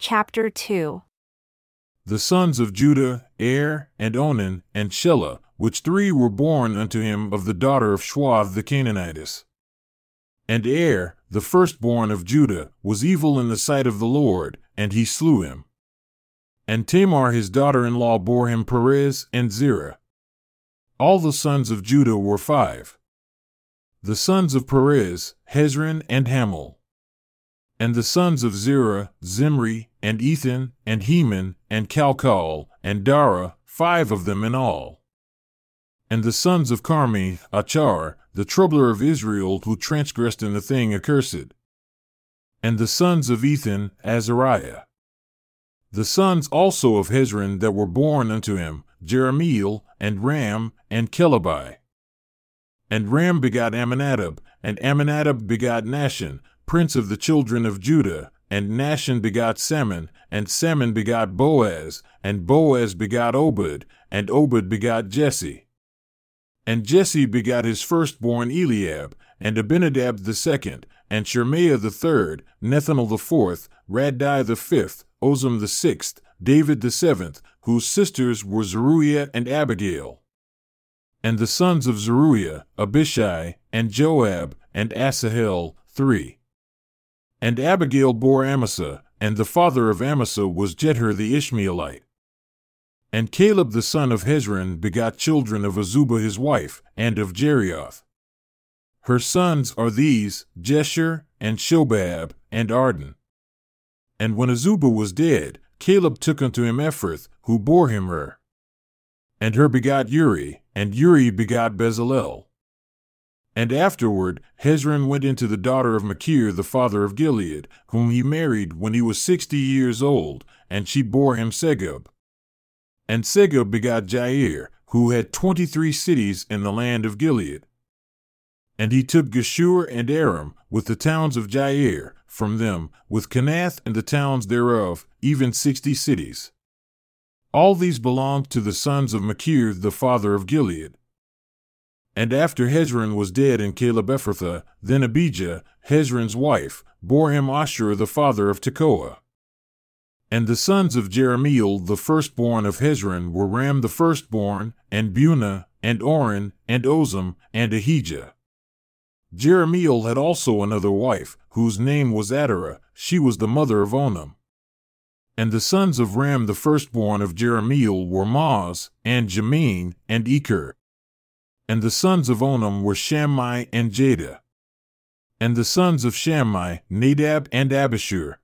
Chapter 2 The sons of Judah, Er, and Onan, and Shelah, which three were born unto him of the daughter of Shuath the Canaanitess. And Er, the firstborn of Judah, was evil in the sight of the Lord, and he slew him. And Tamar his daughter in law bore him Perez and Zerah. All the sons of Judah were five. The sons of Perez, Hezron and Hamul. And the sons of Zerah, Zimri, and Ethan, and Heman, and Calcol, and Dara, five of them in all. And the sons of Carmi, Achar, the troubler of Israel, who transgressed in the thing accursed. And the sons of Ethan, Azariah. The sons also of Hezron that were born unto him, Jerahmeel, and Ram, and Chelubai. And Ram begot Amminadab, and Amminadab begot Nahshon, prince of the children of Judah, and Nahshon begot Salmon, and Salmon begot Boaz, and Boaz begot Obed, and Obed begot Jesse. And Jesse begot his firstborn Eliab, and Abinadab the second, and Shemaiah the third, Nethanel the fourth, Raddai the fifth, Ozam the sixth, David the seventh, whose sisters were Zeruiah and Abigail. And the sons of Zeruiah, Abishai, and Joab, and Asahel, three. And Abigail bore Amasa, and the father of Amasa was Jether the Ishmaelite. And Caleb the son of Hezron begot children of Azubah his wife, and of Jerioth. Her sons are these, Jesher, and Shobab, and Ardon. And when Azubah was dead, Caleb took unto him Ephrath, who bore him her. And Hur begot Uri, and Uri begot Bezalel. And afterward, Hezron went into the daughter of Machir the father of Gilead, whom he married when he was sixty years old, and she bore him Segub. And Segub begot Jair, who had twenty three cities in the land of Gilead. And he took Geshur and Aram, with the towns of Jair, from them, with Kenath and the towns thereof, even sixty cities. All these belonged to the sons of Machir the father of Gilead. And after Hezron was dead in Caleb Ephrathah, then Abijah, Hezron's wife, bore him Ashur the father of Tekoa. And the sons of Jerahmeel the firstborn of Hezron were Ram the firstborn, and Bunah, and Oren, and Ozem, and Ahijah. Jerahmeel had also another wife, whose name was Atarah, she was the mother of Onam. And the sons of Ram the firstborn of Jerahmeel were Maaz, and Jamin, and Eker. And the sons of Onam were Shammai and Jada. And the sons of Shammai, Nadab and Abishur.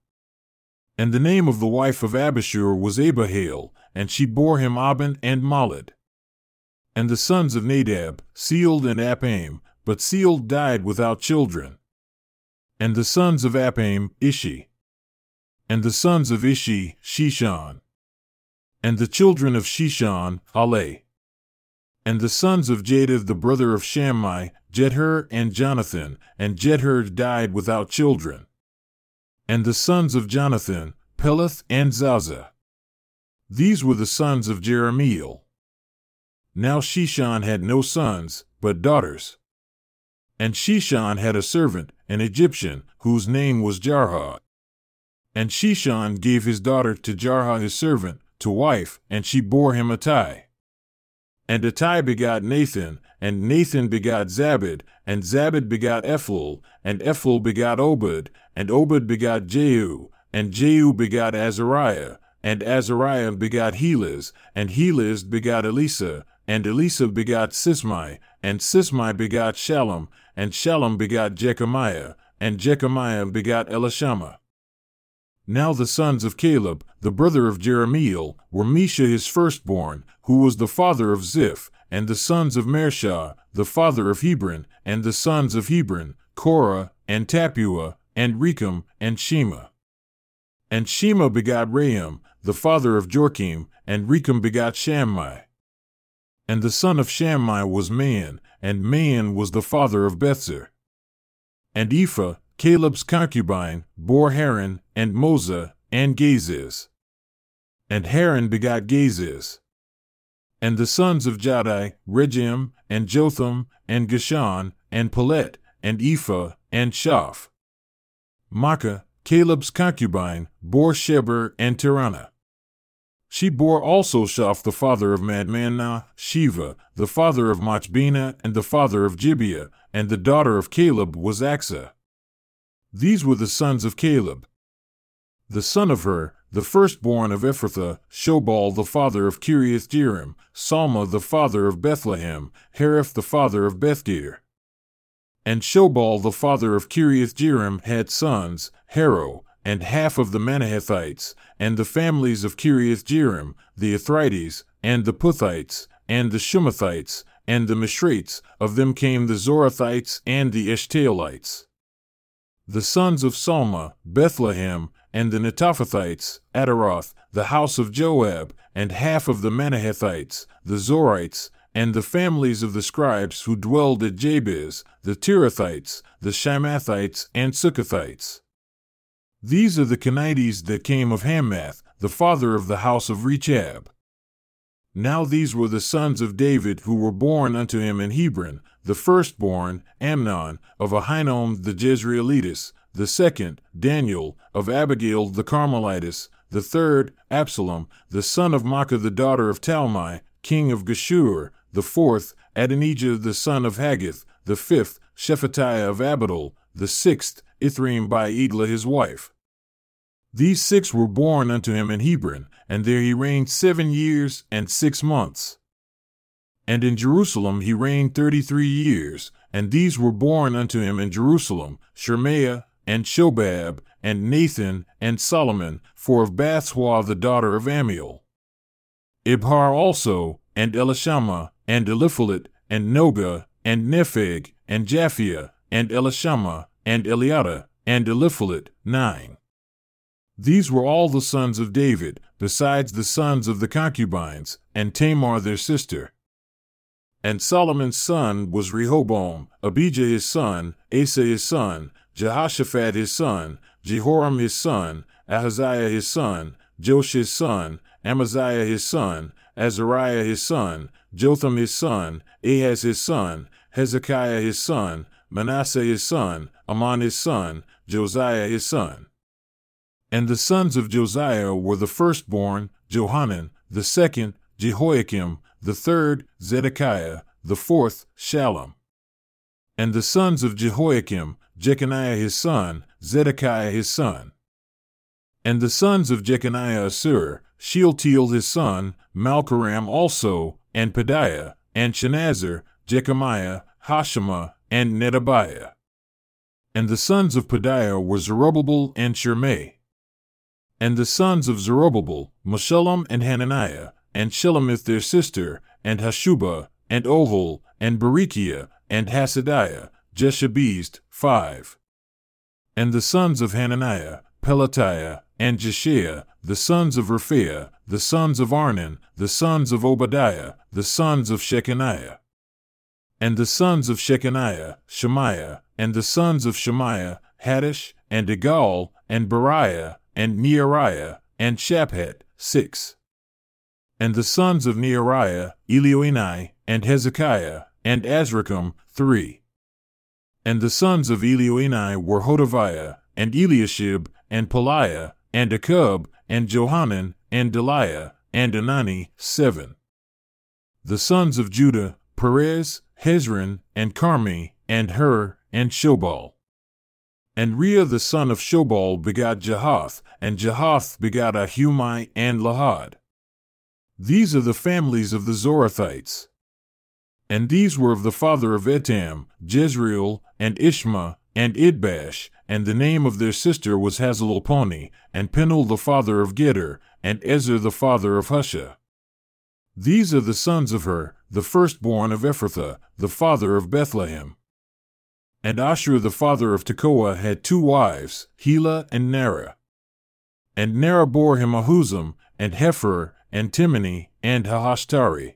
And the name of the wife of Abishur was Abihail, and she bore him Ahban and Molid. And the sons of Nadab, Seled and Apaim, but Seled died without children. And the sons of Apaim, Ishi. And the sons of Ishi, Sheshan. And the children of Sheshan, Aleh. And the sons of Jadith the brother of Shammai, Jether and Jonathan, and Jether died without children. And the sons of Jonathan, Peleth and Zaza. These were the sons of Jerahmeel. Now Sheshan had no sons, but daughters. And Sheshan had a servant, an Egyptian, whose name was Jarha. And Sheshan gave his daughter to Jarha his servant, to wife, and she bore him Attai. And Attai begot Nathan, and Nathan begot Zabad, and Zabad begot Ephlal, and Ephlal begot Obed, and Obed begot Jehu, and Jehu begot Azariah, and Azariah begot Helez, and Helez begot Elisa, and Elisa begot Sismai, and Sismai begot Shallum, and Shallum begot Jekamiah, and Jekamiah begot Elishama. Now the sons of Caleb, the brother of Jerahmeel, were Mesha his firstborn, who was the father of Ziph, and the sons of Mareshah, the father of Hebron, and the sons of Hebron, Korah, and Tapua, and Rechem, and Shema. And Shema begot Raham, the father of Jorkim, and Rechem begot Shammai. And the son of Shammai was Maon, and Maon was the father of Bethzer. And Ephah, Caleb's concubine, bore Haran, and Moza, and Gazez. And Haran begot Gazez. And the sons of Jahdai, Regem, and Jotham, and Geshon, and Pelet, and Ephah, and Shaph. Makkah, Caleb's concubine, bore Sheber and Tirhanah. She bore also Shaph the father of Madmannah, Sheva, the father of Machbena, and the father of Gibeah, and the daughter of Caleb was Achsah. These were the sons of Caleb. The son of Hur, the firstborn of Ephrathah, Shobal the father of Kiriath Jearim, Salma the father of Bethlehem, Hareph the father of Bethgader. And Shobal the father of Kiriath Jearim had sons, Haroeh, and half of the Manahethites, and the families of Kiriath Jearim, the Ithrites, and the Puthites, and the Shumathites, and the Mishraites, of them came the Zorathites and the Eshtaolites. The sons of Salma, Bethlehem, and the Netophathites, Ataroth, the house of Joab, and half of the Manahethites, the Zorites, and the families of the scribes who dwelled at Jabez, the Tirathites, the Shamathites, and Succothites. These are the Kenites that came of Hamath, the father of the house of Rechab. Now these were the sons of David who were born unto him in Hebron, the firstborn, Amnon, of Ahinoam the Jezreelitess, the second, Daniel, of Abigail the Carmelitess, the third, Absalom, the son of Maacah the daughter of Talmai, king of Geshur, the fourth, Adonijah the son of Haggith, the fifth, Shephatiah of Abital, the sixth, Ithream by Eglah his wife. These six were born unto him in Hebron, and there he reigned seven years and six months. And in Jerusalem he reigned thirty three years, and these were born unto him in Jerusalem, Shemaiah, and Shobab, and Nathan, and Solomon, four of Bathshua the daughter of Ammiel. Ibhar also, and Elishama, and Eliphalet, and Nogah, and Nepheg, and Japhia, and Elishama, and Eliada, and Eliphalet, nine. These were all the sons of David, besides the sons of the concubines, and Tamar their sister. And Solomon's son was Rehoboam, Abijah his son, Asa his son, Jehoshaphat his son, Jehoram his son, Ahaziah his son, Joash his son, Amaziah his son, Azariah his son, Jotham his son, Ahaz his son, Hezekiah his son, Manasseh his son, Amon his son, Josiah his son. And the sons of Josiah were the firstborn, Johanan, the second, Jehoiakim, the third, Zedekiah, the fourth, Shallum. And the sons of Jehoiakim, Jeconiah his son, Zedekiah his son. And the sons of Jeconiah Assir, Shealtiel his son, Malchiram also, and Pedaiah, and Shenazar, Jechemiah, Hoshama, and Nedabiah. And the sons of Pedaiah were Zerubbabel and Shimei. And the sons of Zerubbabel, Meshullam and Hananiah, and Shelomith their sister, and Hashubah, and Ohel, and Berechiah, and Hasadiah, Jeshabezed, five. And the sons of Hananiah, Pelatiah, and Jeshaiah, the sons of Rephaiah, the sons of Arnan, the sons of Obadiah, the sons of Shechaniah. And the sons of Shechaniah, Shemaiah, and the sons of Shemaiah, Hattush, and Igal, and Beriah, and Neariah, and Shaphat, six. And the sons of Neariah, Elioenai, and Hezekiah, and Azrikam, three. And the sons of Elioenai were Hodaviah, and Eliashib, and Pelaiah, and Akub, and Johanan, and Delaiah, and Anani, seven. The sons of Judah, Perez, Hezron, and Carmi, and Hur, and Shobal. And Rea the son of Shobal begat Jahath, and Jahath begat Ahumai and Lahad. These are the families of the Zorathites. And these were of the father of Etam, Jezreel, and Ishma, and Idbash, and the name of their sister was Hazelelponi, and Penuel the father of Gedor, and Ezer the father of Husha. These are the sons of Hur, the firstborn of Ephrathah, the father of Bethlehem. And Ashur the father of Tekoa had two wives, Helah and Naarah. And Naarah bore him Ahuzam, and Hepher, and Timni, and Haahashtari.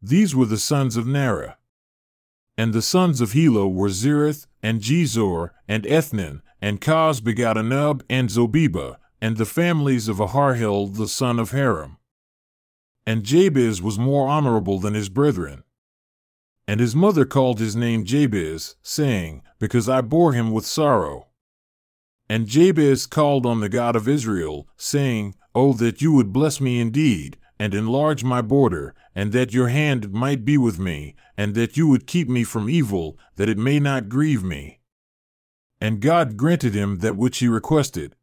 These were the sons of Naarah. And the sons of Helah were Zereth, and Jezor, and Ethnan, and Koz begat Anub and Zobeba, and the families of Aharhel the son of Harum. And Jabez was more honorable than his brethren. And his mother called his name Jabez, saying, Because I bore him with sorrow. And Jabez called on the God of Israel, saying, Oh, that you would bless me indeed, and enlarge my border, and that your hand might be with me, and that you would keep me from evil, that it may not grieve me. And God granted him that which he requested.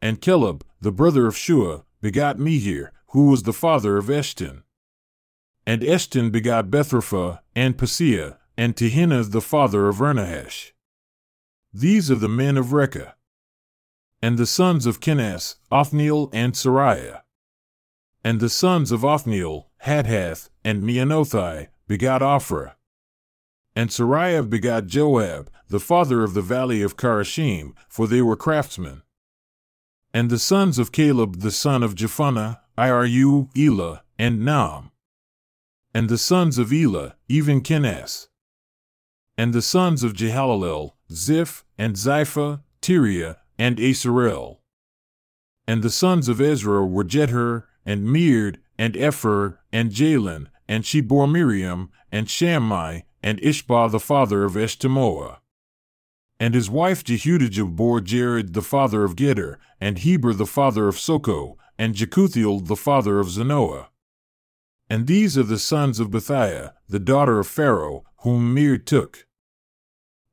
And Caleb, the brother of Shua, begot Mehir, who was the father of Eshton. And Eshton begot Bethrapha, and Paseah, and Tehinnah the father of Ernahash. These are the men of Rekah. And the sons of Kenaz, Othniel and Sariah. And the sons of Othniel, Hathath, and Meonothai, begot Ophrah. And Sariah begot Joab, the father of the valley of Charashim, for they were craftsmen. And the sons of Caleb the son of Jephunneh, Iru, Elah, and Naam. And the sons of Elah, even Kenaz. And the sons of Jehalelel, Ziph, and Ziphah, Tiria, and Asarel. And the sons of Ezra were Jether, and Mered, and Epher, and Jalon, and she bore Miriam, and Shammai, and Ishbah the father of Eshtemoa. And his wife Jehudijah bore Jared the father of Gedor, and Heber the father of Soko, and Jekuthiel the father of Zanoah. And these are the sons of Bethiah, the daughter of Pharaoh, whom Mir took.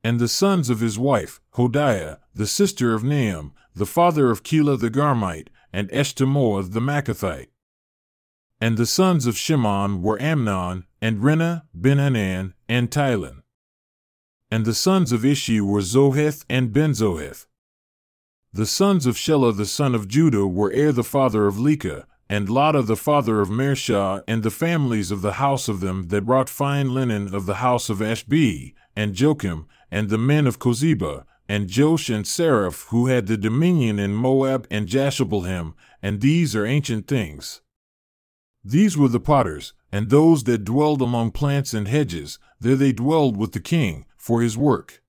And the sons of his wife, Hodiah, the sister of Naham, the father of Keilah the Garmite, and Eshtemoa the Maacathite. And the sons of Shimon were Amnon, and Rinnah, Ben-Hanan, and Tilon. And the sons of Ishi were Zoheth and Ben-Zoheth. The sons of Shelah the son of Judah were Er the father of Leka, and Lada the father of Mareshah, and the families of the house of them that wrought fine linen of the house of Ashbee, and Jokim, and the men of Kozeba, and Joash and Saraph, who had the dominion in Moab and Jashobeam, and these are ancient things. These were the potters, and those that dwelled among plants and hedges, there they dwelled with the king, for his work.